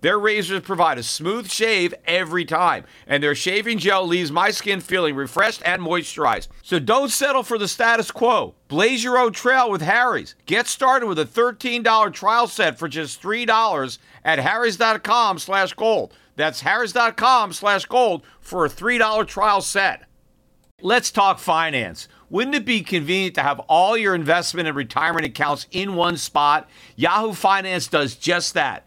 Their razors provide a smooth shave every time, and their shaving gel leaves my skin feeling refreshed and moisturized. So don't settle for the status quo. Blaze your own trail with Harry's. Get started with a $13 trial set for just $3 at harrys.com slash gold. That's harrys.com slash gold for a $3 trial set. Let's talk finance. Wouldn't it be convenient to have all your investment and retirement accounts in one spot? Yahoo Finance does just that.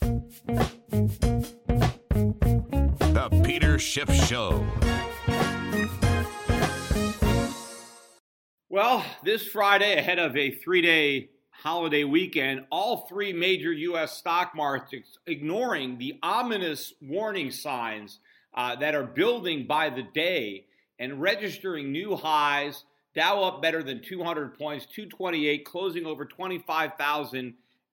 The Peter Schiff Show. Well, this Friday, ahead of a three day holiday weekend, all three major U.S. stock markets ignoring the ominous warning signs uh, that are building by the day and registering new highs. Dow up better than 200 points, 228, closing over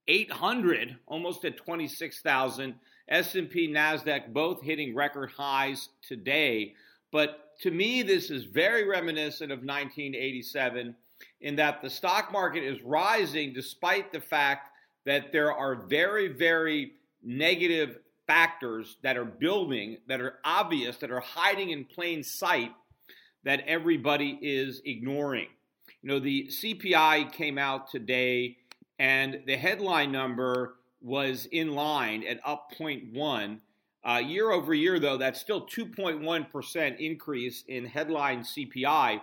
25,800, almost at 26,000. S&P, Nasdaq both hitting record highs today. But to me, this is very reminiscent of 1987 in that the stock market is rising despite the fact that there are very, very negative factors that are building, that are obvious, that are hiding in plain sight that everybody is ignoring. You know, the CPI came out today and the headline number was in line at up 0.1. Uh, year over year, though, that's still 2.1% increase in headline CPI.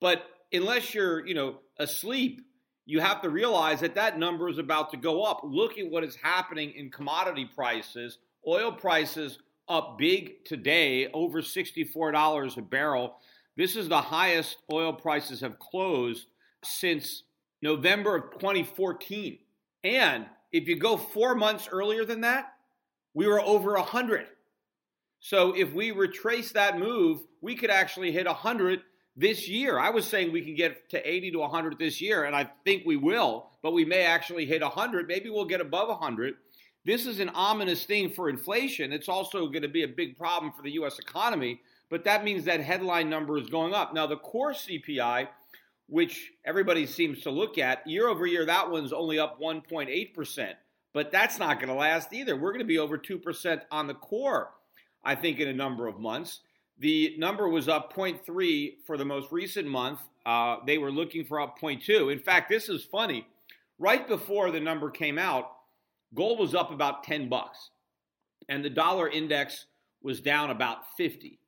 But unless you're, you know, asleep, you have to realize that that number is about to go up. Look at what is happening in commodity prices. Oil prices up big today, over $64 a barrel. This is the highest oil prices have closed since November of 2014. And if you go four months earlier than that, we were over 100. So if we retrace that move, we could actually hit 100 this year. I was saying we can get to 80 to 100 this year, and I think we will, but we may actually hit 100. Maybe we'll get above 100. This is an ominous thing for inflation. It's also going to be a big problem for the U.S. economy, but that means that headline number is going up. Now, the core CPI, which everybody seems to look at, year over year, that one's only up 1.8%, but that's not going to last either. We're going to be over 2% on the core, I think, in a number of months. The number was up 0.3 for the most recent month. Uh, they were looking for up 0.2. In fact, this is funny. Right before the number came out, gold was up about 10 bucks, and the dollar index was down about 50.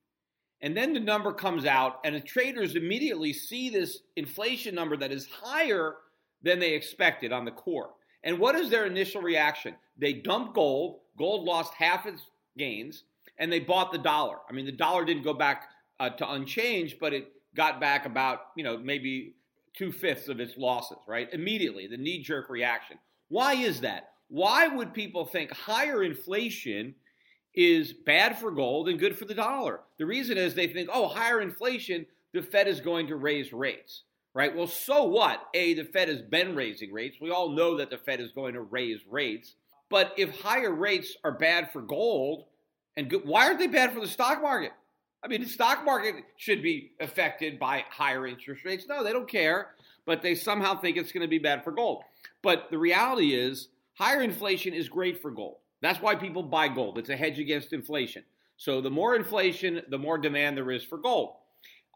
And then the number comes out, and the traders immediately see this inflation number that is higher than they expected on the core. And what is their initial reaction? They dump gold. Gold lost half its gains, and they bought the dollar. I mean, the dollar didn't go back uh, to unchanged, but it got back about, you know, maybe two fifths of its losses, right? Immediately, the knee jerk reaction. Why is that? Why would people think higher inflation is bad for gold and good for the dollar. The reason is they think, oh, higher inflation, the Fed is going to raise rates, right? Well, so what? A, the Fed has been raising rates. We all know that the Fed is going to raise rates. But if higher rates are bad for gold, and good, why aren't they bad for the stock market? I mean, the stock market should be affected by higher interest rates. No, they don't care, but they somehow think it's going to be bad for gold. But the reality is, higher inflation is great for gold. That's why people buy gold. It's a hedge against inflation. So the more inflation, the more demand there is for gold.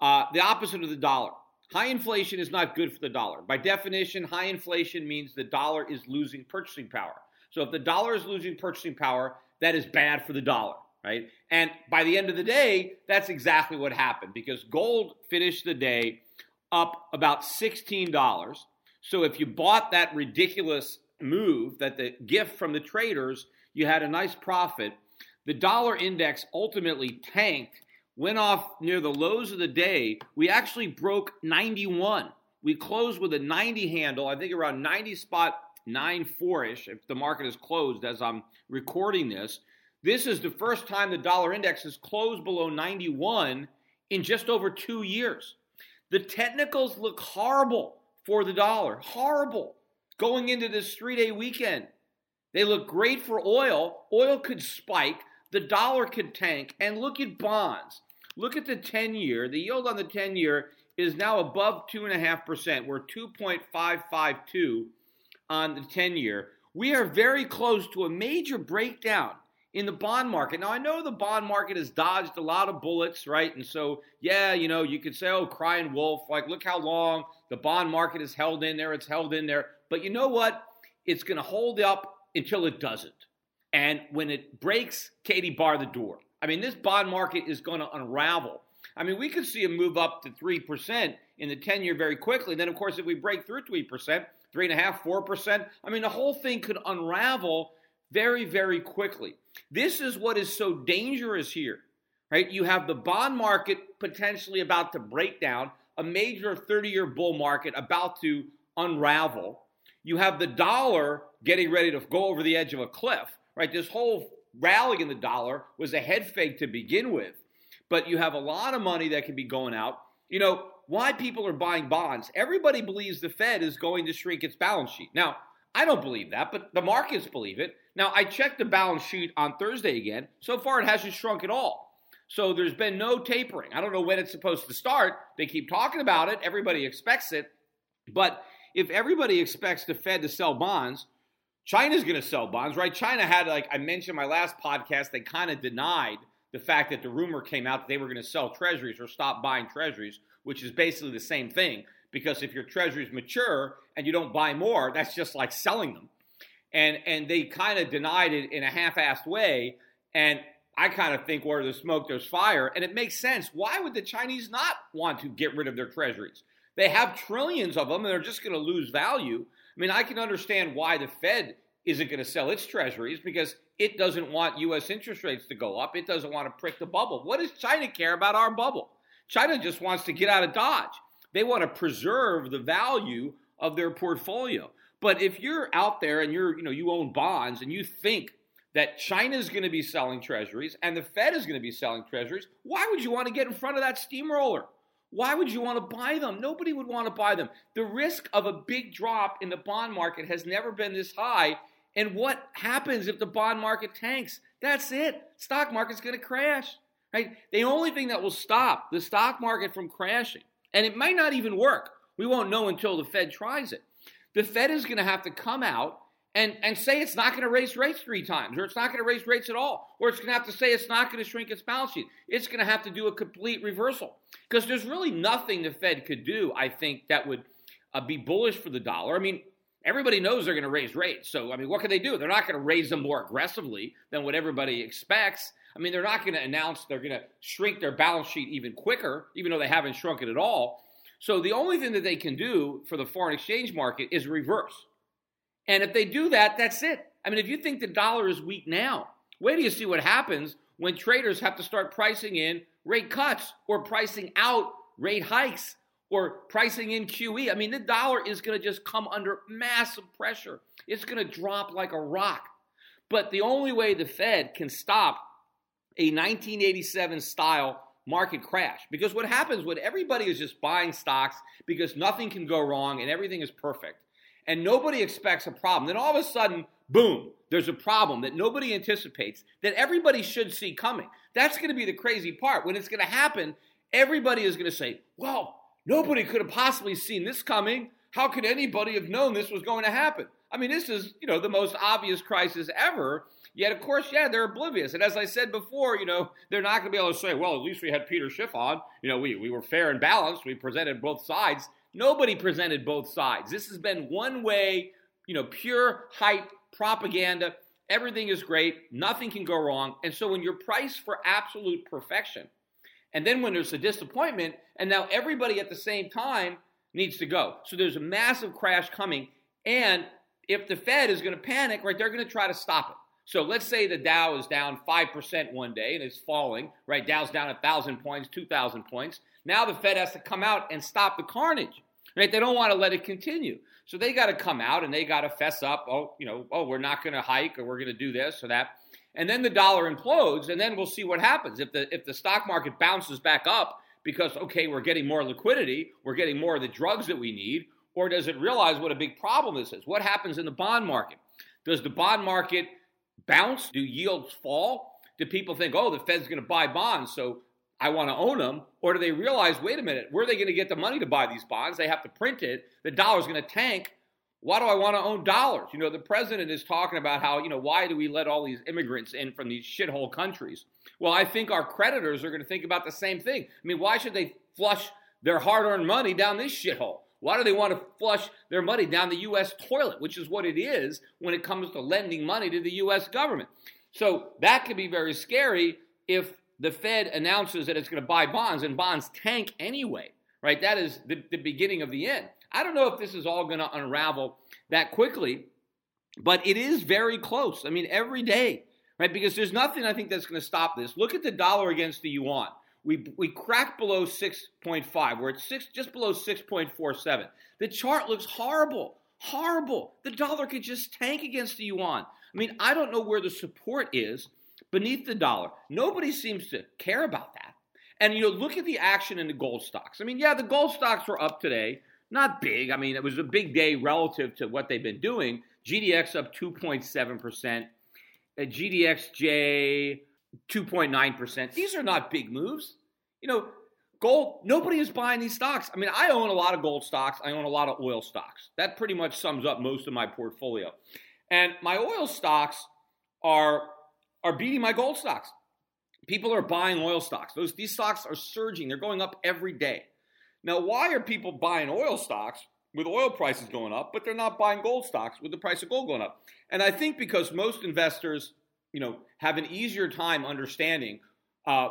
Uh, the opposite of the dollar. High inflation is not good for the dollar. By definition, high inflation means the dollar is losing purchasing power. So if the dollar is losing purchasing power, that is bad for the dollar, right? And by the end of the day, that's exactly what happened because gold finished the day up about $16. So if you bought that ridiculous move, that the gift from the traders, you had a nice profit. The dollar index ultimately tanked, went off near the lows of the day. We actually broke 91. We closed with a 90 handle, I think around 90 spot 94 ish, if the market is closed as I'm recording this. This is the first time the dollar index has closed below 91 in just over two years. The technicals look horrible for the dollar, horrible going into this three day weekend. They look great for oil. Oil could spike, the dollar could tank, and look at bonds. Look at the 10 year. The yield on the 10 year is now above 2.5%. We're 2.552 on the 10 year. We are very close to a major breakdown in the bond market. Now, I know the bond market has dodged a lot of bullets, right? And so, yeah, you know, you could say, oh, crying wolf, like, look how long the bond market is held in there, it's held in there. But you know what? It's going to hold up until it doesn't. And when it breaks, Katie, bar the door. I mean, this bond market is going to unravel. I mean, we could see a move up to 3% in the 10 year very quickly. Then, of course, if we break through 3%, 3.5%, 4%, I mean, the whole thing could unravel very, very quickly. This is what is so dangerous here, right? You have the bond market potentially about to break down, a major 30 year bull market about to unravel. You have the dollar getting ready to go over the edge of a cliff, right? This whole rally in the dollar was a head fake to begin with, but you have a lot of money that can be going out. You know, why people are buying bonds. Everybody believes the Fed is going to shrink its balance sheet. Now, I don't believe that, but the markets believe it. Now, I checked the balance sheet on Thursday again. So far, it hasn't shrunk at all. So there's been no tapering. I don't know when it's supposed to start. They keep talking about it. Everybody expects it. But if everybody expects the Fed to sell bonds, China's going to sell bonds, right? China had, like I mentioned my last podcast, they kind of denied the fact that the rumor came out that they were going to sell treasuries or stop buying treasuries, which is basically the same thing. Because if your treasuries mature and you don't buy more, that's just like selling them. And and they kind of denied it in a half-assed way. And I kind of think where there's smoke, there's fire. And it makes sense. Why would the Chinese not want to get rid of their treasuries? They have trillions of them and they're just going to lose value. I mean, I can understand why the Fed isn't going to sell its treasuries because it doesn't want U.S. interest rates to go up. It doesn't want to prick the bubble. What does China care about our bubble? China just wants to get out of Dodge. They want to preserve the value of their portfolio. But if you're out there and you're, you know, you own bonds and you think that China is going to be selling treasuries and the Fed is going to be selling treasuries, why would you want to get in front of that steamroller? Why would you want to buy them? Nobody would want to buy them. The risk of a big drop in the bond market has never been this high. And what happens if the bond market tanks? That's it. Stock market's going to crash. Right? The only thing that will stop the stock market from crashing, and it might not even work. We won't know until the Fed tries it. The Fed is going to have to come out and, and say it's not going to raise rates three times, or it's not going to raise rates at all, or it's going to have to say it's not going to shrink its balance sheet. It's going to have to do a complete reversal because there's really nothing the Fed could do, I think, that would uh, be bullish for the dollar. I mean, everybody knows they're going to raise rates. So, I mean, what can they do? They're not going to raise them more aggressively than what everybody expects. I mean, they're not going to announce they're going to shrink their balance sheet even quicker, even though they haven't shrunk it at all. So, the only thing that they can do for the foreign exchange market is reverse. And if they do that, that's it. I mean, if you think the dollar is weak now, wait till you see what happens when traders have to start pricing in rate cuts or pricing out rate hikes or pricing in QE. I mean, the dollar is going to just come under massive pressure. It's going to drop like a rock. But the only way the Fed can stop a 1987 style market crash. Because what happens when everybody is just buying stocks because nothing can go wrong and everything is perfect, and nobody expects a problem, then all of a sudden, boom, there's a problem that nobody anticipates that everybody should see coming. That's going to be the crazy part. When it's going to happen, everybody is going to say, well, nobody could have possibly seen this coming. How could anybody have known this was going to happen? I mean, this is, you know, the most obvious crisis ever. Yet, of course, yeah, they're oblivious. And as I said before, you know, they're not going to be able to say, well, at least we had Peter Schiff on. You know, we, we were fair and balanced. We presented both sides. Nobody presented both sides. This has been one way, you know, pure hype propaganda. Everything is great. Nothing can go wrong. And so when you're priced for absolute perfection, and then when there's a disappointment, and now everybody at the same time needs to go. So there's a massive crash coming. And if the Fed is going to panic, right, they're going to try to stop it. So let's say the Dow is down 5% one day and it's falling, right? Dow's down 1,000 points, 2,000 points. Now the Fed has to come out and stop the carnage, right? They don't want to let it continue. So they got to come out and they got to fess up, oh, you know, oh, we're not going to hike or we're going to do this or that. And then the dollar implodes and then we'll see what happens. If the if the stock market bounces back up because okay, we're getting more liquidity, we're getting more of the drugs that we need, or does it realize what a big problem this is? What happens in the bond market? Does the bond market bounce? Do yields fall? Do people think, oh, the Fed's going to buy bonds, so I want to own them? Or do they realize, wait a minute, where are they going to get the money to buy these bonds? They have to print it. The dollar's going to tank. Why do I want to own dollars? You know, the president is talking about how, you know, why do we let all these immigrants in from these shithole countries? Well, I think our creditors are going to think about the same thing. I mean, why should they flush their hard earned money down this shithole? Why do they want to flush their money down the U.S. toilet, which is what it is when it comes to lending money to the U.S. government? So that could be very scary if the Fed announces that it's going to buy bonds and bonds tank anyway, right? That is the, the beginning of the end. I don't know if this is all going to unravel that quickly, but it is very close. I mean, every day, right? Because there's nothing I think that's going to stop this. Look at the dollar against the yuan. We, we cracked below 6.5. We're at six, just below 6.47. The chart looks horrible. Horrible. The dollar could just tank against the yuan. I mean, I don't know where the support is beneath the dollar. Nobody seems to care about that. And you know, look at the action in the gold stocks. I mean, yeah, the gold stocks were up today. Not big. I mean, it was a big day relative to what they've been doing. GDX up 2.7%. GDXJ 2.9%. These are not big moves. You know, gold, nobody is buying these stocks. I mean, I own a lot of gold stocks, I own a lot of oil stocks. That pretty much sums up most of my portfolio. And my oil stocks are are beating my gold stocks. People are buying oil stocks. Those these stocks are surging. They're going up every day. Now, why are people buying oil stocks with oil prices going up, but they're not buying gold stocks with the price of gold going up? And I think because most investors you know, have an easier time understanding uh,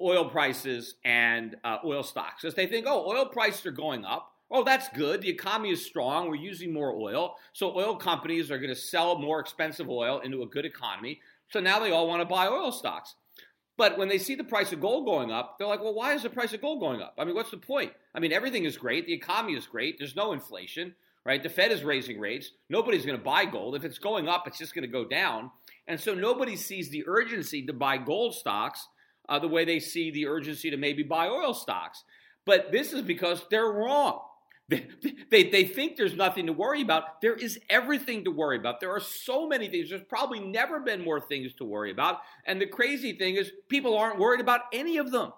oil prices and uh, oil stocks. As they think, oh, oil prices are going up. Oh, that's good. The economy is strong. We're using more oil. So oil companies are going to sell more expensive oil into a good economy. So now they all want to buy oil stocks. But when they see the price of gold going up, they're like, well, why is the price of gold going up? I mean, what's the point? I mean, everything is great. The economy is great. There's no inflation, right? The Fed is raising rates. Nobody's going to buy gold. If it's going up, it's just going to go down. And so nobody sees the urgency to buy gold stocks uh, the way they see the urgency to maybe buy oil stocks. But this is because they're wrong. They, they, think there's nothing to worry about. There is everything to worry about. There are so many things. There's probably never been more things to worry about. And the crazy thing is, people aren't worried about any of them.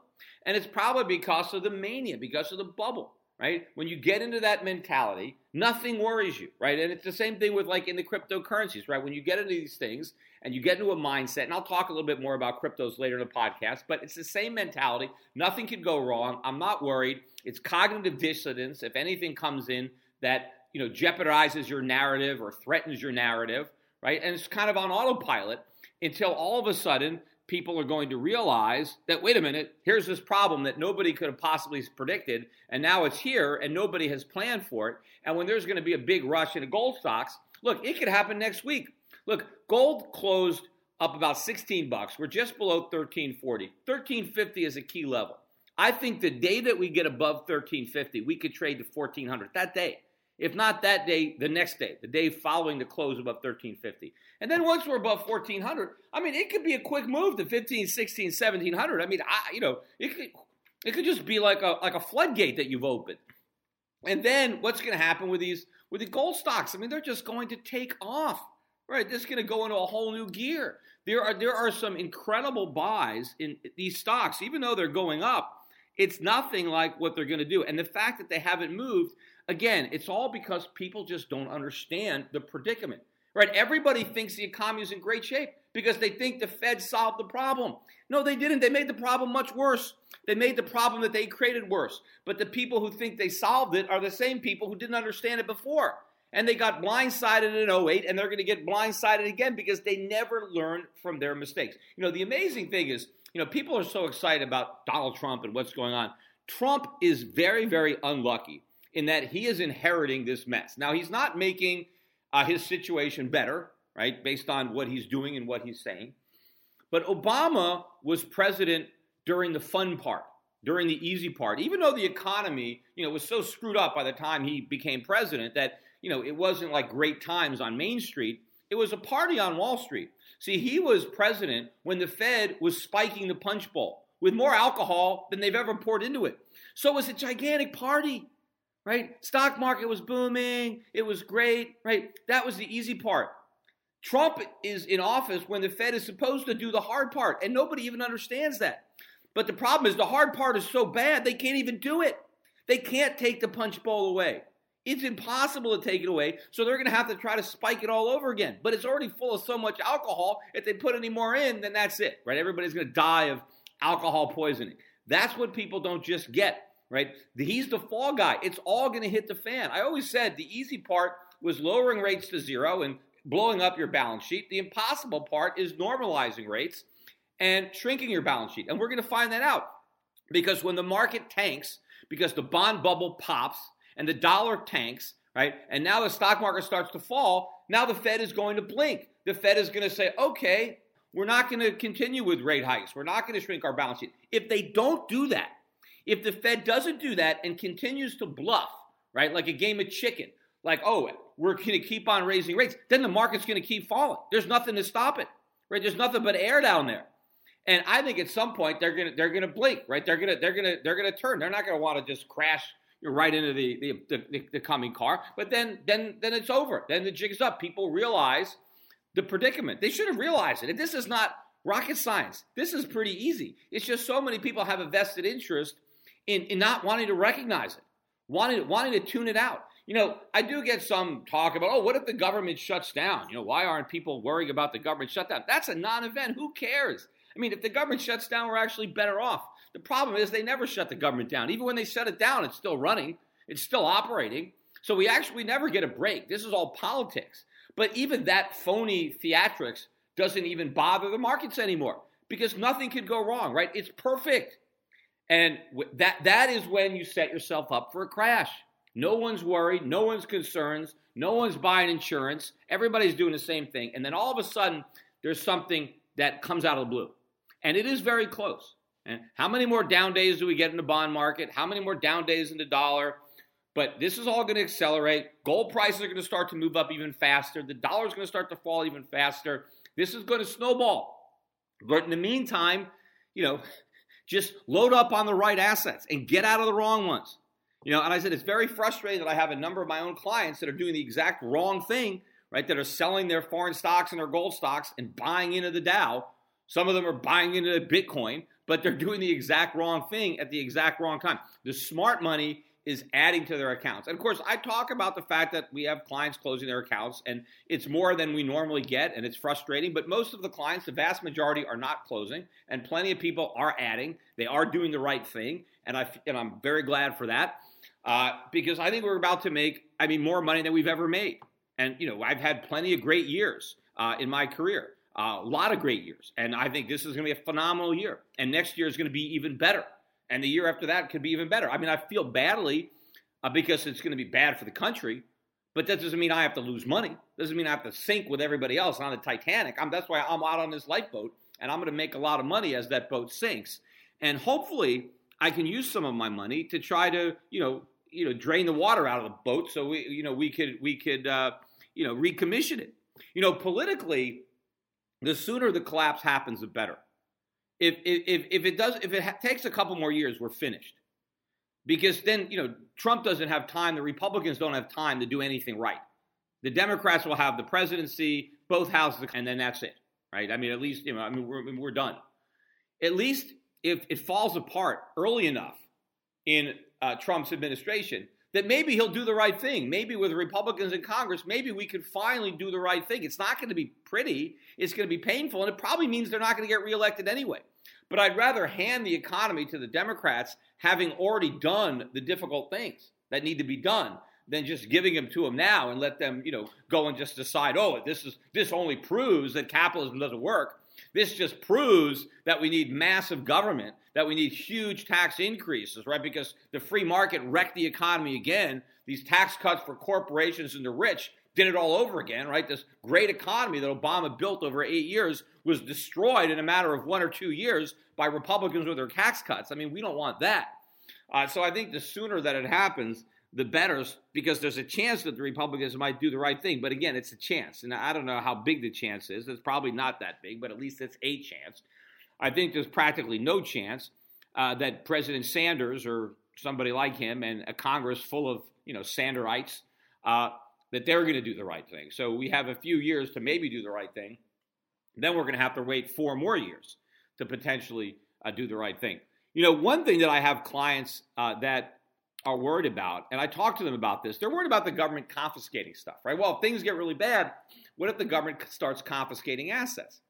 And it's probably because of the mania, because of the bubble right? When you get into that mentality, nothing worries you, right? And it's the same thing with like in the cryptocurrencies, right? When you get into these things and you get into a mindset, and I'll talk a little bit more about cryptos later in the podcast, but it's the same mentality. Nothing can go wrong. I'm not worried. It's cognitive dissonance. If anything comes in that, you know, jeopardizes your narrative or threatens your narrative, right? And it's kind of on autopilot until all of a sudden people are going to realize that, wait a minute, here's this problem that nobody could have possibly predicted, and now it's here, and nobody has planned for it. And when there's going to be a big rush into gold stocks, look, it could happen next week. Look, gold closed up about 16 bucks. We're just below 1340. 1350 is a key level. I think the day that we get above 1350, we could trade to 1400 that day. If not that day, the next day, the day following the close above 1350. And then once we're above 1400, I mean, it could be a quick move to 15, 16, 1700. I mean, I, you know, it could, it could just be like a, like a floodgate that you've opened. And then what's going to happen with these, with the gold stocks? I mean, they're just going to take off, right? This is going to go into a whole new gear. There are, there are some incredible buys in these stocks, even though they're going up it's nothing like what they're going to do. And the fact that they haven't moved, again, it's all because people just don't understand the predicament. Right? Everybody thinks the economy is in great shape because they think the Fed solved the problem. No, they didn't. They made the problem much worse. They made the problem that they created worse. But the people who think they solved it are the same people who didn't understand it before. And they got blindsided in 08 and they're going to get blindsided again because they never learned from their mistakes. You know, the amazing thing is you know, people are so excited about Donald Trump and what's going on. Trump is very, very unlucky in that he is inheriting this mess. Now, he's not making uh, his situation better, right, based on what he's doing and what he's saying. But Obama was president during the fun part, during the easy part. Even though the economy, you know, was so screwed up by the time he became president that, you know, it wasn't like great times on Main Street. It was a party on Wall Street. See, he was president when the Fed was spiking the punch bowl with more alcohol than they've ever poured into it. So it was a gigantic party, right? Stock market was booming. It was great, right? That was the easy part. Trump is in office when the Fed is supposed to do the hard part, and nobody even understands that. But the problem is the hard part is so bad, they can't even do it. They can't take the punch bowl away. It's impossible to take it away, so they're going to have to try to spike it all over again. But it's already full of so much alcohol. If they put any more in, then that's it, right? Everybody's going to die of alcohol poisoning. That's what people don't just get, right? He's the fall guy. It's all going to hit the fan. I always said the easy part was lowering rates to zero and blowing up your balance sheet. The impossible part is normalizing rates and shrinking your balance sheet. And we're going to find that out because when the market tanks, because the bond bubble pops, and the dollar tanks, right? And now the stock market starts to fall. Now the Fed is going to blink. The Fed is going to say, okay, we're not going to continue with rate hikes. We're not going to shrink our balance sheet. If they don't do that, if the Fed doesn't do that and continues to bluff, right, like a game of chicken, like, oh, we're going to keep on raising rates, then the market's going to keep falling. There's nothing to stop it, right? There's nothing but air down there. And I think at some point they're gonna they're gonna blink, right? They're gonna they're gonna they're gonna turn. They're not gonna want to just crash right into the the, the, the coming car. But then then then it's over. Then the jig's up. People realize the predicament. They should have realized it. And this is not rocket science. This is pretty easy. It's just so many people have a vested interest in, in not wanting to recognize it, wanting wanting to tune it out. You know, I do get some talk about, oh, what if the government shuts down? You know, why aren't people worrying about the government shutdown? That's a non-event. Who cares? I mean, if the government shuts down, we're actually better off. The problem is they never shut the government down. Even when they shut it down, it's still running, it's still operating. So we actually never get a break. This is all politics. But even that phony theatrics doesn't even bother the markets anymore because nothing could go wrong, right? It's perfect. And that that is when you set yourself up for a crash. No one's worried, no one's concerned, no one's buying insurance. Everybody's doing the same thing. And then all of a sudden there's something that comes out of the blue. And it is very close. And how many more down days do we get in the bond market? How many more down days in the dollar? But this is all going to accelerate. Gold prices are going to start to move up even faster. The dollar is going to start to fall even faster. This is going to snowball. But in the meantime, you know, just load up on the right assets and get out of the wrong ones. You know, and I said it's very frustrating that I have a number of my own clients that are doing the exact wrong thing, right? That are selling their foreign stocks and their gold stocks and buying into the Dow. Some of them are buying into Bitcoin but they're doing the exact wrong thing at the exact wrong time. The smart money is adding to their accounts. And of course, I talk about the fact that we have clients closing their accounts and it's more than we normally get and it's frustrating, but most of the clients, the vast majority are not closing and plenty of people are adding. They are doing the right thing and I and I'm very glad for that. Uh, because I think we're about to make I mean more money than we've ever made. And you know, I've had plenty of great years uh, in my career. Uh, a lot of great years. And I think this is going to be a phenomenal year. And next year is going to be even better. And the year after that could be even better. I mean, I feel badly uh, because it's going to be bad for the country, but that doesn't mean I have to lose money. Doesn't mean I have to sink with everybody else on the Titanic. I'm, that's why I'm out on this lifeboat, and I'm going to make a lot of money as that boat sinks. And hopefully, I can use some of my money to try to, you know, you know, drain the water out of the boat so we, you know, we could we could uh, you know recommission it. You know, politically, the sooner the collapse happens, the better. If if if it does, if it ha- takes a couple more years, we're finished. Because then, you know, Trump doesn't have time. The Republicans don't have time to do anything right. The Democrats will have the presidency, both houses, and then that's it, right? I mean, at least, you know, I mean, we're, we're done. At least if it falls apart early enough in uh, Trump's administration, that maybe he'll do the right thing. Maybe with Republicans in Congress, maybe we could finally do the right thing. It's not going to be pretty, it's going to be painful, and it probably means they're not going to get reelected anyway. But I'd rather hand the economy to the Democrats having already done the difficult things that need to be done than just giving them to them now and let them, you know, go and just decide, oh, this is this only proves that capitalism doesn't work. This just proves that we need massive government, that we need huge tax increases, right? Because the free market wrecked the economy again. These tax cuts for corporations and the rich did it all over again, right? This great economy that Obama built over eight years was destroyed in a matter of one or two years by Republicans with their tax cuts. I mean, we don't want that. Uh, so I think the sooner that it happens, the better, because there's a chance that the Republicans might do the right thing. But again, it's a chance. And I don't know how big the chance is. It's probably not that big, but at least it's a chance. I think there's practically no chance uh, that President Sanders or somebody like him and a Congress full of, you know, Sanderites, uh, that they're going to do the right thing. So we have a few years to maybe do the right thing. Then we're going to have to wait four more years to potentially uh, do the right thing. You know, one thing that I have clients uh, that are worried about, and I talk to them about this, they're worried about the government confiscating stuff, right? Well, if things get really bad, what if the government starts confiscating assets?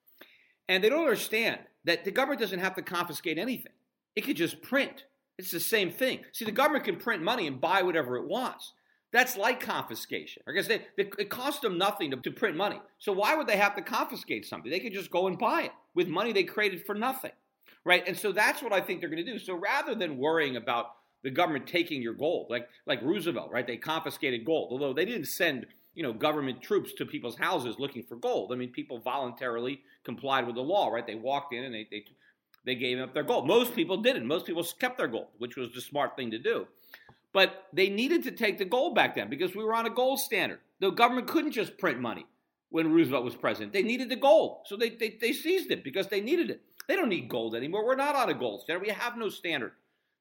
And they don't understand that the government doesn't have to confiscate anything, it could just print. It's the same thing. See, the government can print money and buy whatever it wants. That's like confiscation. I guess they, they, it cost them nothing to, to print money. So why would they have to confiscate something? They could just go and buy it with money they created for nothing, right? And so that's what I think they're going to do. So rather than worrying about the government taking your gold, like like Roosevelt, right? They confiscated gold, although they didn't send you know government troops to people's houses looking for gold. I mean, people voluntarily complied with the law, right? They walked in and they they they gave up their gold. Most people didn't. Most people kept their gold, which was the smart thing to do. But they needed to take the gold back then because we were on a gold standard. The government couldn't just print money when Roosevelt was president. They needed the gold. So they, they, they seized it because they needed it. They don't need gold anymore. We're not on a gold standard. We have no standard.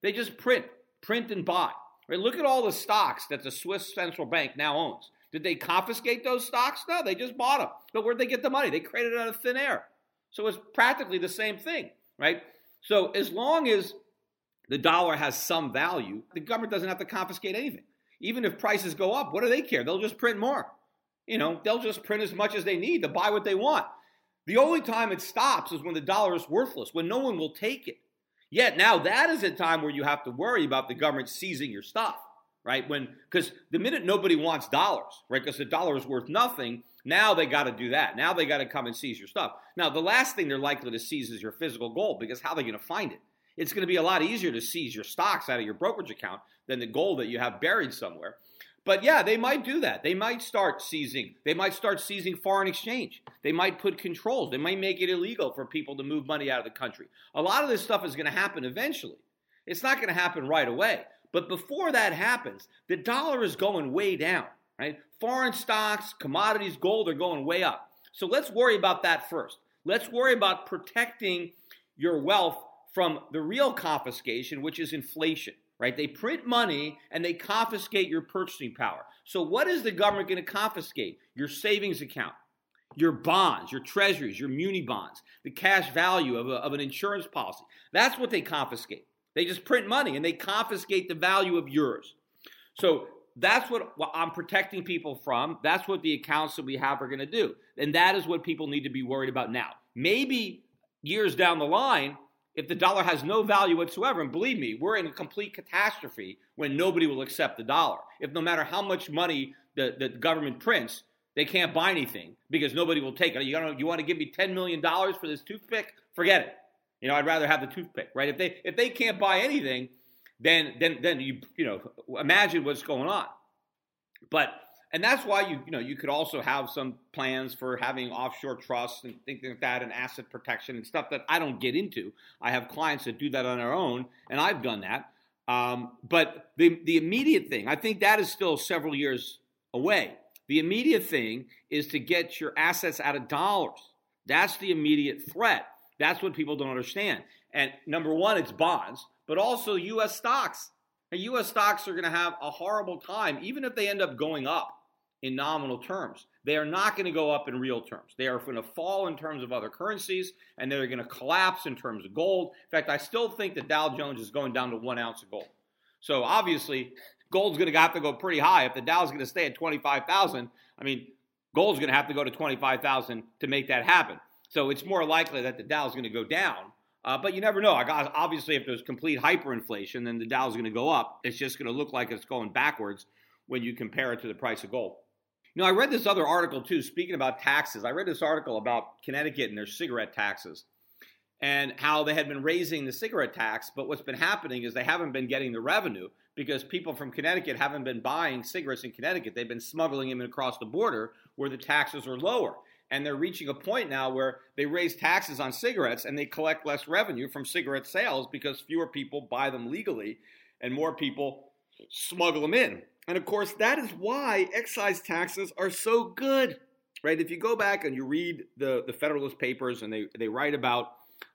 They just print, print and buy. Right? Look at all the stocks that the Swiss central bank now owns. Did they confiscate those stocks? No, they just bought them. But where'd they get the money? They created it out of thin air. So it's practically the same thing, right? So as long as the dollar has some value, the government doesn't have to confiscate anything. Even if prices go up, what do they care? They'll just print more. You know, they'll just print as much as they need to buy what they want. The only time it stops is when the dollar is worthless, when no one will take it. Yet now that is a time where you have to worry about the government seizing your stuff, right? When because the minute nobody wants dollars, right? Because the dollar is worth nothing, now they got to do that. Now they got to come and seize your stuff. Now the last thing they're likely to seize is your physical gold because how are they going to find it? It's going to be a lot easier to seize your stocks out of your brokerage account than the gold that you have buried somewhere. But yeah, they might do that. They might start seizing. They might start seizing foreign exchange. They might put controls. They might make it illegal for people to move money out of the country. A lot of this stuff is going to happen eventually. It's not going to happen right away. But before that happens, the dollar is going way down, right? Foreign stocks, commodities, gold are going way up. So let's worry about that first. Let's worry about protecting your wealth from the real confiscation, which is inflation, right? They print money and they confiscate your purchasing power. So, what is the government going to confiscate? Your savings account, your bonds, your treasuries, your muni bonds, the cash value of, a, of an insurance policy. That's what they confiscate. They just print money and they confiscate the value of yours. So, that's what I'm protecting people from. That's what the accounts that we have are going to do. And that is what people need to be worried about now. Maybe years down the line, if the dollar has no value whatsoever, and believe me, we're in a complete catastrophe when nobody will accept the dollar. If no matter how much money the, the government prints, they can't buy anything because nobody will take it. You, know, you want to give me $10 million for this toothpick? Forget it. You know, I'd rather have the toothpick, right? If they if they can't buy anything, then then then you you know imagine what's going on. But and that's why you you know you could also have some plans for having offshore trusts and things like that and asset protection and stuff that I don't get into. I have clients that do that on their own, and I've done that. Um, but the, the immediate thing, I think that is still several years away. The immediate thing is to get your assets out of dollars. That's the immediate threat. That's what people don't understand. And number one, it's bonds, but also U.S. stocks. And U.S. stocks are going to have a horrible time, even if they end up going up in nominal terms. They are not going to go up in real terms. They are going to fall in terms of other currencies, and they're going to collapse in terms of gold. In fact, I still think that Dow Jones is going down to one ounce of gold. So obviously, gold's going to have to go pretty high. If the Dow's going to stay at 25,000, I mean, gold's going to have to go to 25,000 to make that happen. So it's more likely that the Dow's going to go down. Uh, but you never know. Obviously, if there's complete hyperinflation, then the Dow's going to go up. It's just going to look like it's going backwards when you compare it to the price of gold. You know, I read this other article too, speaking about taxes. I read this article about Connecticut and their cigarette taxes and how they had been raising the cigarette tax, but what's been happening is they haven't been getting the revenue because people from Connecticut haven't been buying cigarettes in Connecticut. They've been smuggling them across the border where the taxes are lower. And they're reaching a point now where they raise taxes on cigarettes and they collect less revenue from cigarette sales because fewer people buy them legally and more people smuggle them in. And of course, that is why excise taxes are so good, right? If you go back and you read the, the Federalist Papers and they, they write about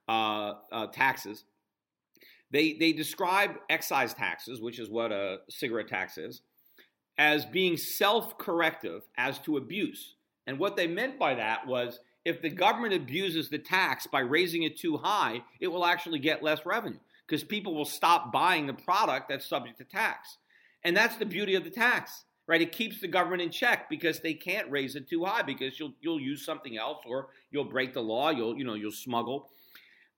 uh, uh, taxes, they, they describe excise taxes, which is what a cigarette tax is, as being self corrective as to abuse. And what they meant by that was if the government abuses the tax by raising it too high, it will actually get less revenue because people will stop buying the product that's subject to tax. And that's the beauty of the tax, right? It keeps the government in check because they can't raise it too high because you'll you'll use something else or you'll break the law, you'll you know you'll smuggle.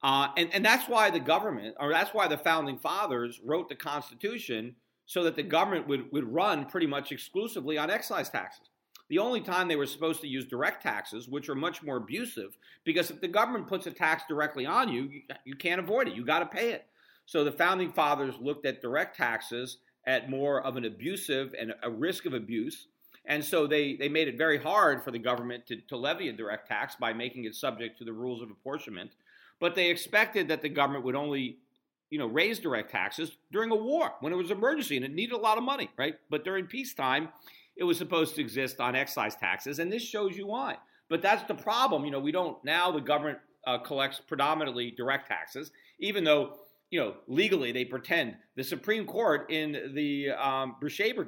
Uh, and, and that's why the government, or that's why the founding fathers wrote the Constitution so that the government would, would run pretty much exclusively on excise taxes. The only time they were supposed to use direct taxes, which are much more abusive, because if the government puts a tax directly on you, you, you can't avoid it. You got to pay it. So the founding fathers looked at direct taxes at more of an abusive and a risk of abuse. And so they, they made it very hard for the government to, to levy a direct tax by making it subject to the rules of apportionment. But they expected that the government would only, you know, raise direct taxes during a war when it was an emergency and it needed a lot of money, right? But during peacetime, it was supposed to exist on excise taxes, and this shows you why. But that's the problem. You know, we don't now. The government uh, collects predominantly direct taxes, even though you know legally they pretend. The Supreme Court in the um,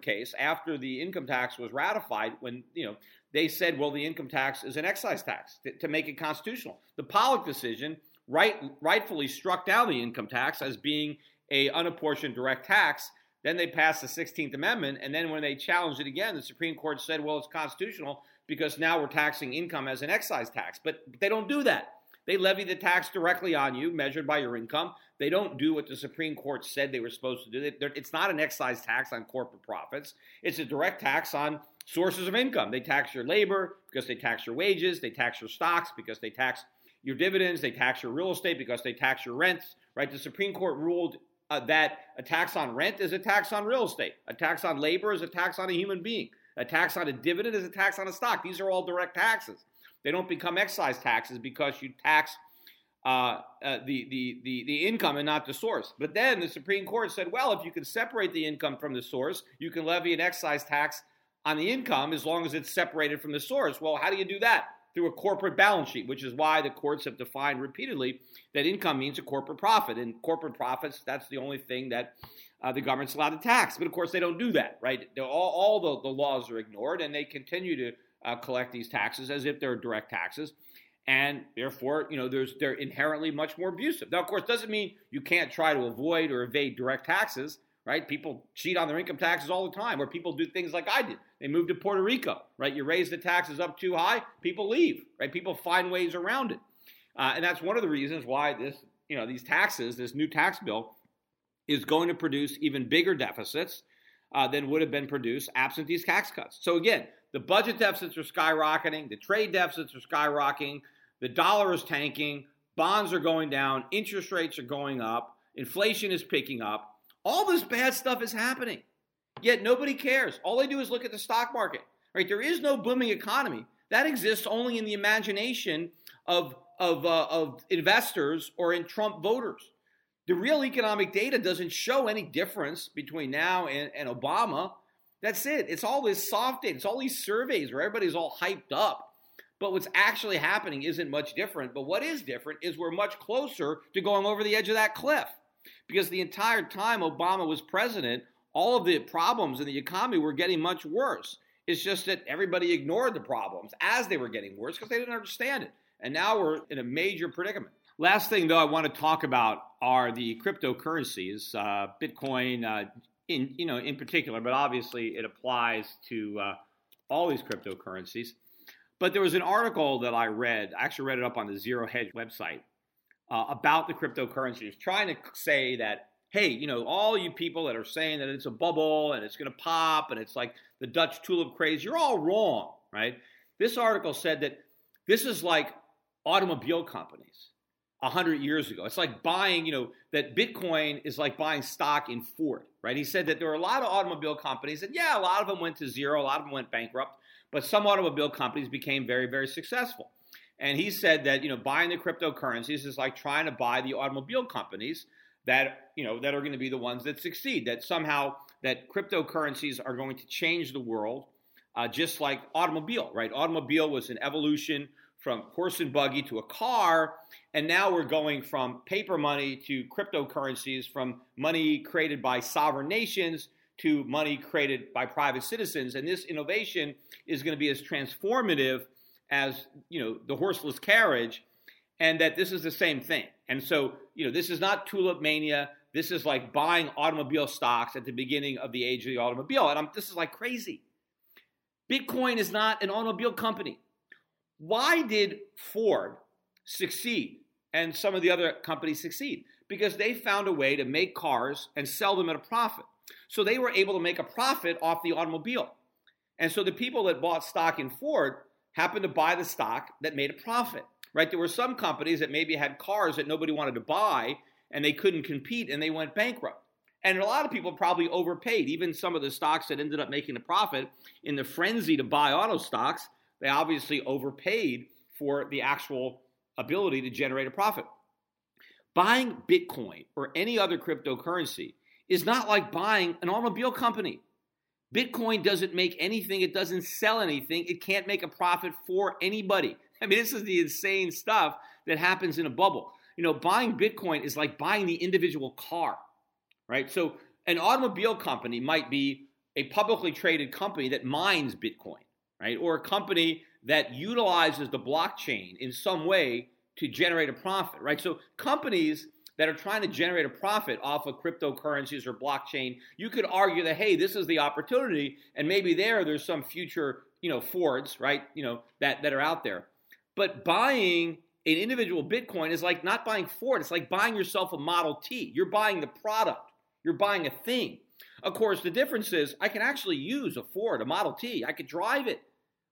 case, after the income tax was ratified, when you know they said, well, the income tax is an excise tax to, to make it constitutional. The Pollock decision right, rightfully struck down the income tax as being a unapportioned direct tax. Then they passed the 16th Amendment, and then when they challenged it again, the Supreme Court said, well, it's constitutional because now we're taxing income as an excise tax. But they don't do that. They levy the tax directly on you, measured by your income. They don't do what the Supreme Court said they were supposed to do. It's not an excise tax on corporate profits, it's a direct tax on sources of income. They tax your labor because they tax your wages, they tax your stocks because they tax your dividends, they tax your real estate because they tax your rents, right? The Supreme Court ruled uh, that a tax on rent is a tax on real estate, a tax on labor is a tax on a human being, a tax on a dividend is a tax on a stock. These are all direct taxes. They don't become excise taxes because you tax uh, uh, the, the, the, the income and not the source. But then the Supreme Court said, well, if you can separate the income from the source, you can levy an excise tax on the income as long as it's separated from the source. Well, how do you do that? through a corporate balance sheet, which is why the courts have defined repeatedly that income means a corporate profit. And corporate profits, that's the only thing that uh, the government's allowed to tax. But of course, they don't do that, right? All, all the, the, laws are ignored, and they continue to uh, collect these taxes as if they're direct taxes. And therefore, you know, there's they're inherently much more abusive. Now, of course, doesn't mean you can't try to avoid or evade direct taxes right? People cheat on their income taxes all the time, or people do things like I did. They move to Puerto Rico, right? You raise the taxes up too high, people leave, right? People find ways around it, uh, and that's one of the reasons why this, you know, these taxes, this new tax bill, is going to produce even bigger deficits uh, than would have been produced absent these tax cuts. So again, the budget deficits are skyrocketing, the trade deficits are skyrocketing, the dollar is tanking, bonds are going down, interest rates are going up, inflation is picking up all this bad stuff is happening. Yet nobody cares. All they do is look at the stock market. Right? There is no booming economy. That exists only in the imagination of, of, uh, of investors or in Trump voters. The real economic data doesn't show any difference between now and, and Obama. That's it. It's all this soft data. It's all these surveys where everybody's all hyped up. But what's actually happening isn't much different. But what is different is we're much closer to going over the edge of that cliff. Because the entire time Obama was president, all of the problems in the economy were getting much worse. It's just that everybody ignored the problems as they were getting worse because they didn't understand it. And now we're in a major predicament. Last thing, though, I want to talk about are the cryptocurrencies, uh, Bitcoin, uh, in you know, in particular, but obviously it applies to uh, all these cryptocurrencies. But there was an article that I read. I actually read it up on the Zero Hedge website uh, about the cryptocurrencies, trying to say that hey, you know, all you people that are saying that it's a bubble and it's going to pop and it's like the Dutch tulip craze, you're all wrong, right? This article said that this is like automobile companies 100 years ago. It's like buying, you know, that Bitcoin is like buying stock in Ford, right? He said that there were a lot of automobile companies, and yeah, a lot of them went to zero, a lot of them went bankrupt, but some automobile companies became very, very successful. And he said that, you know, buying the cryptocurrencies is like trying to buy the automobile companies that, you know, that are going to be the ones that succeed, that somehow that cryptocurrencies are going to change the world, uh, just like automobile, right? Automobile was an evolution from horse and buggy to a car, and now we're going from paper money to cryptocurrencies, from money created by sovereign nations to money created by private citizens. And this innovation is going to be as transformative as you know the horseless carriage, and that this is the same thing. And so you know this is not tulip mania. This is like buying automobile stocks at the beginning of the age of the automobile, and I'm, this is like crazy. Bitcoin is not an automobile company. Why did Ford succeed and some of the other companies succeed? Because they found a way to make cars and sell them at a profit. So they were able to make a profit off the automobile. And so the people that bought stock in Ford happened to buy the stock that made a profit, right? There were some companies that maybe had cars that nobody wanted to buy and they couldn't compete and they went bankrupt. And a lot of people probably overpaid. Even some of the stocks that ended up making a profit in the frenzy to buy auto stocks, they obviously overpaid for the actual ability to generate a profit. Buying Bitcoin or any other cryptocurrency is not like buying an automobile company. Bitcoin doesn't make anything, it doesn't sell anything, it can't make a profit for anybody. I mean, this is the insane stuff that happens in a bubble. You know, buying Bitcoin is like buying the individual car, right? So, an automobile company might be a publicly traded company that mines Bitcoin right? Or a company that utilizes the blockchain in some way to generate a profit, right? So companies that are trying to generate a profit off of cryptocurrencies or blockchain, you could argue that hey, this is the opportunity, and maybe there there's some future, you know, Fords, right? You know, that that are out there. But buying an individual Bitcoin is like not buying Ford. It's like buying yourself a Model T. You're buying the product. You're buying a thing. Of course, the difference is I can actually use a Ford, a Model T. I could drive it.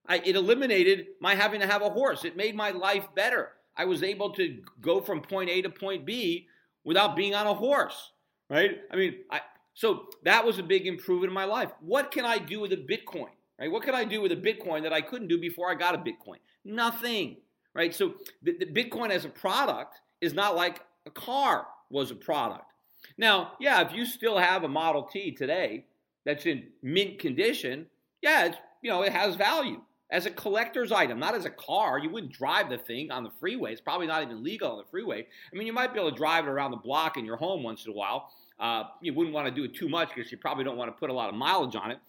I, it eliminated my having to have a horse. It made my life better. I was able to go from point A to point B without being on a horse, right? I mean, I, so that was a big improvement in my life. What can I do with a Bitcoin, right? What can I do with a Bitcoin that I couldn't do before I got a Bitcoin? Nothing, right? So the, the Bitcoin as a product is not like a car was a product. Now, yeah, if you still have a Model T today that's in mint condition, yeah, you know, it has value as a collector's item, not as a car. You wouldn't drive the thing on the freeway. It's probably not even legal on the freeway. I mean, you might be able to drive it around the block in your home once in a while. Uh, you wouldn't want to do it too much because you probably don't want to put a lot of mileage on it.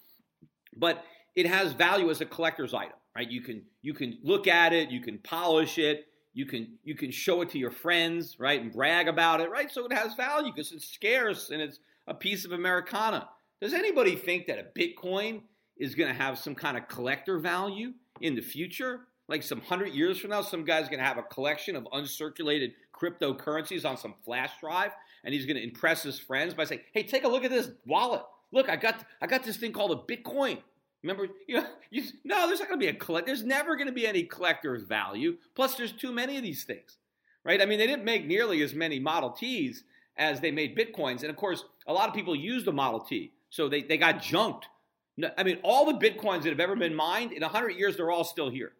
But it has value as a collector's item, right? You can you can look at it, you can polish it, you can you can show it to your friends, right, and brag about it, right? So it has value because it's scarce and it's a piece of Americana. Does anybody think that a Bitcoin is going to have some kind of collector value in the future. Like some hundred years from now, some guy's going to have a collection of uncirculated cryptocurrencies on some flash drive, and he's going to impress his friends by saying, "Hey, take a look at this wallet. Look, I got I got this thing called a Bitcoin." Remember, you know, you, no, there's not going to be a collect. There's never going to be any collector's value. Plus, there's too many of these things, right? I mean, they didn't make nearly as many Model Ts as they made Bitcoins, and of course, a lot of people use the Model T, so they they got junked I mean, all the bitcoins that have ever been mined in 100 years, they're all still here.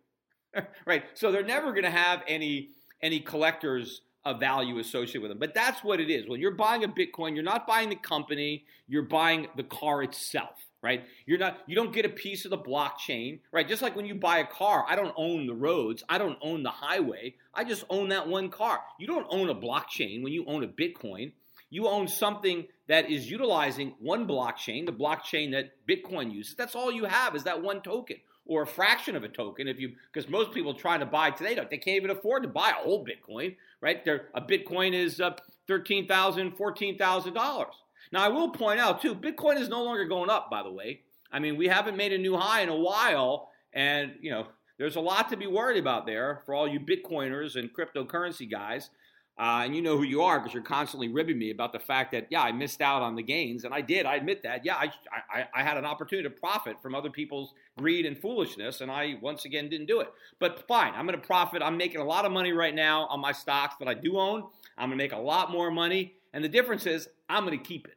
right? So they're never going to have any any collector's of value associated with them. But that's what it is. When you're buying a Bitcoin, you're not buying the company, you're buying the car itself right? You're not you don't get a piece of the blockchain, right? Just like when you buy a car, I don't own the roads, I don't own the highway. I just own that one car. You don't own a blockchain when you own a Bitcoin. You own something that is utilizing one blockchain, the blockchain that Bitcoin uses. That's all you have is that one token or a fraction of a token if you because most people trying to buy today they can't even afford to buy a whole bitcoin right They're, a bitcoin is uh, $13000 $14000 now, I will point out, too, Bitcoin is no longer going up, by the way. I mean, we haven't made a new high in a while, and, you know, there's a lot to be worried about there for all you Bitcoiners and cryptocurrency guys. Uh, and you know who you are because you're constantly ribbing me about the fact that, yeah, I missed out on the gains. And I did. I admit that. Yeah, I, I, I had an opportunity to profit from other people's greed and foolishness. And I, once again, didn't do it. But fine, I'm going to profit. I'm making a lot of money right now on my stocks that I do own. I'm going to make a lot more money. And the difference is I'm going to keep it.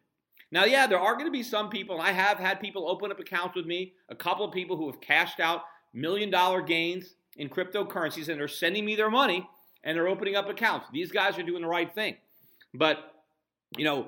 Now, yeah, there are going to be some people, and I have had people open up accounts with me, a couple of people who have cashed out million dollar gains in cryptocurrencies and they're sending me their money and they're opening up accounts. These guys are doing the right thing. But, you know,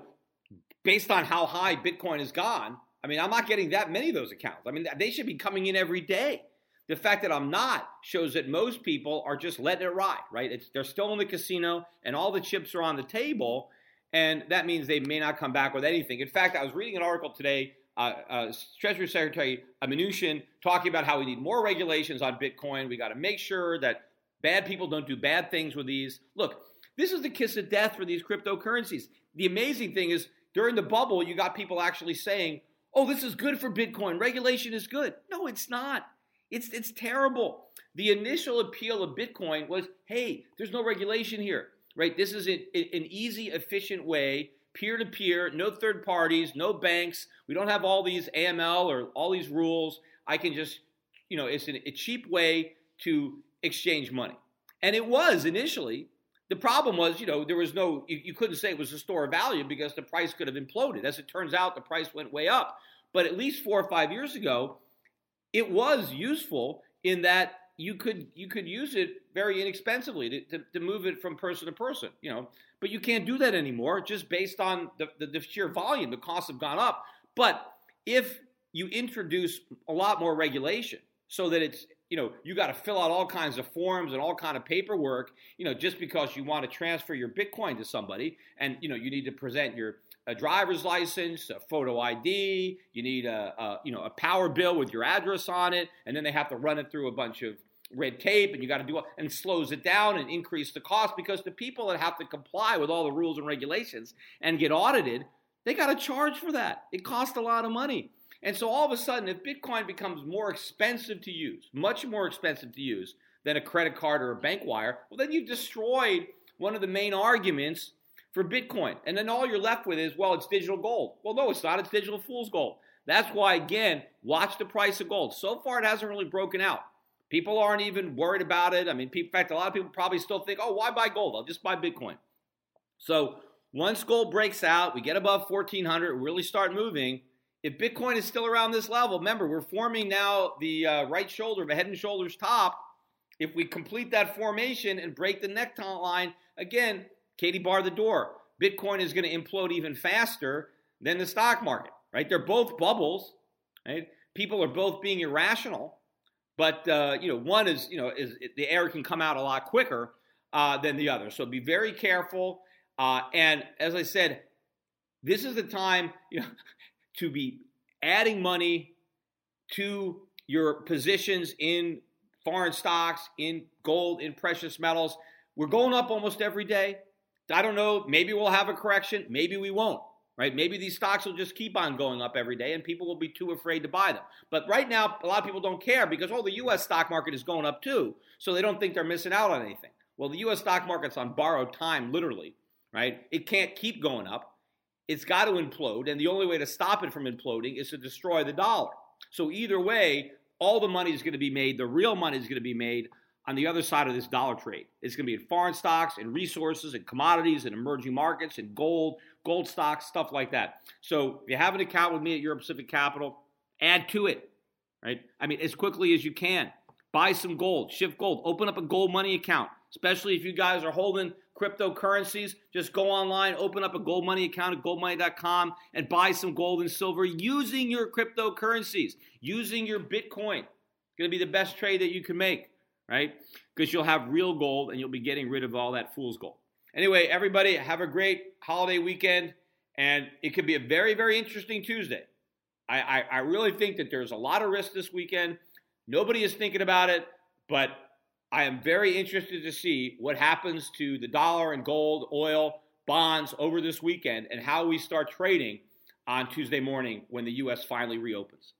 based on how high Bitcoin has gone, I mean, I'm not getting that many of those accounts. I mean, they should be coming in every day. The fact that I'm not shows that most people are just letting it ride, right? It's, they're still in the casino and all the chips are on the table and that means they may not come back with anything. In fact, I was reading an article today. Uh, uh, Treasury Secretary Mnuchin talking about how we need more regulations on Bitcoin. We got to make sure that bad people don't do bad things with these. Look, this is the kiss of death for these cryptocurrencies. The amazing thing is, during the bubble, you got people actually saying, "Oh, this is good for Bitcoin. Regulation is good." No, it's not. It's it's terrible. The initial appeal of Bitcoin was, "Hey, there's no regulation here right? This is an, an easy, efficient way, peer to peer, no third parties, no banks. We don't have all these AML or all these rules. I can just, you know, it's an, a cheap way to exchange money. And it was initially. The problem was, you know, there was no, you, you couldn't say it was a store of value because the price could have imploded. As it turns out, the price went way up. But at least four or five years ago, it was useful in that you could you could use it very inexpensively to, to, to, move it from person to person, you know. But you can't do that anymore just based on the, the, the sheer volume. The costs have gone up. But if you introduce a lot more regulation so that it's you know you got to fill out all kinds of forms and all kind of paperwork you know just because you want to transfer your bitcoin to somebody. And you know you need to present your a driver's license a photo id you need a, a you know a power bill with your address on it and then they have to run it through a bunch of red tape and you got to do it and slows it down and increase the cost because the people that have to comply with all the rules and regulations and get audited they got to charge for that. It costs a lot of money and so all of a sudden if bitcoin becomes more expensive to use much more expensive to use than a credit card or a bank wire well then you've destroyed one of the main arguments for bitcoin and then all you're left with is well it's digital gold well no it's not it's digital fool's gold that's why again watch the price of gold so far it hasn't really broken out People aren't even worried about it. I mean, in fact, a lot of people probably still think, oh, why buy gold? I'll just buy Bitcoin. So once gold breaks out, we get above 1400, we really start moving. If Bitcoin is still around this level, remember, we're forming now the uh, right shoulder, of the head and shoulders top. If we complete that formation and break the neckline, again, Katie bar the door. Bitcoin is going to implode even faster than the stock market, right? They're both bubbles, right? People are both being irrational. But uh, you know, one is you know is the air can come out a lot quicker uh, than the other. So be very careful. Uh, and as I said, this is the time you know to be adding money to your positions in foreign stocks, in gold, in precious metals. We're going up almost every day. I don't know. Maybe we'll have a correction. Maybe we won't right? Maybe these stocks will just keep on going up every day and people will be too afraid to buy them. But right now, a lot of people don't care because, oh, the U.S. stock market is going up too. So they don't think they're missing out on anything. Well, the U.S. stock market's on borrowed time, literally, right? It can't keep going up. It's got to implode. And the only way to stop it from imploding is to destroy the dollar. So either way, all the money is going to be made. The real money is going to be made on the other side of this dollar trade. It's going to be in foreign stocks and resources and commodities and emerging markets and gold, gold stocks, stuff like that. So if you have an account with me at Euro Pacific Capital, add to it, right? I mean, as quickly as you can. Buy some gold, shift gold, open up a GoldMoney account, especially if you guys are holding cryptocurrencies, just go online, open up a GoldMoney account at goldmoney.com and buy some gold and silver using your cryptocurrencies, using your Bitcoin. It's going to be the best trade that you can make, right? Because you'll have real gold and you'll be getting rid of all that fool's gold. Anyway, everybody, have a great holiday weekend, and it could be a very, very interesting Tuesday. I, I, I really think that there's a lot of risk this weekend. Nobody is thinking about it, but I am very interested to see what happens to the dollar and gold, oil, bonds over this weekend and how we start trading on Tuesday morning when the U.S. finally reopens.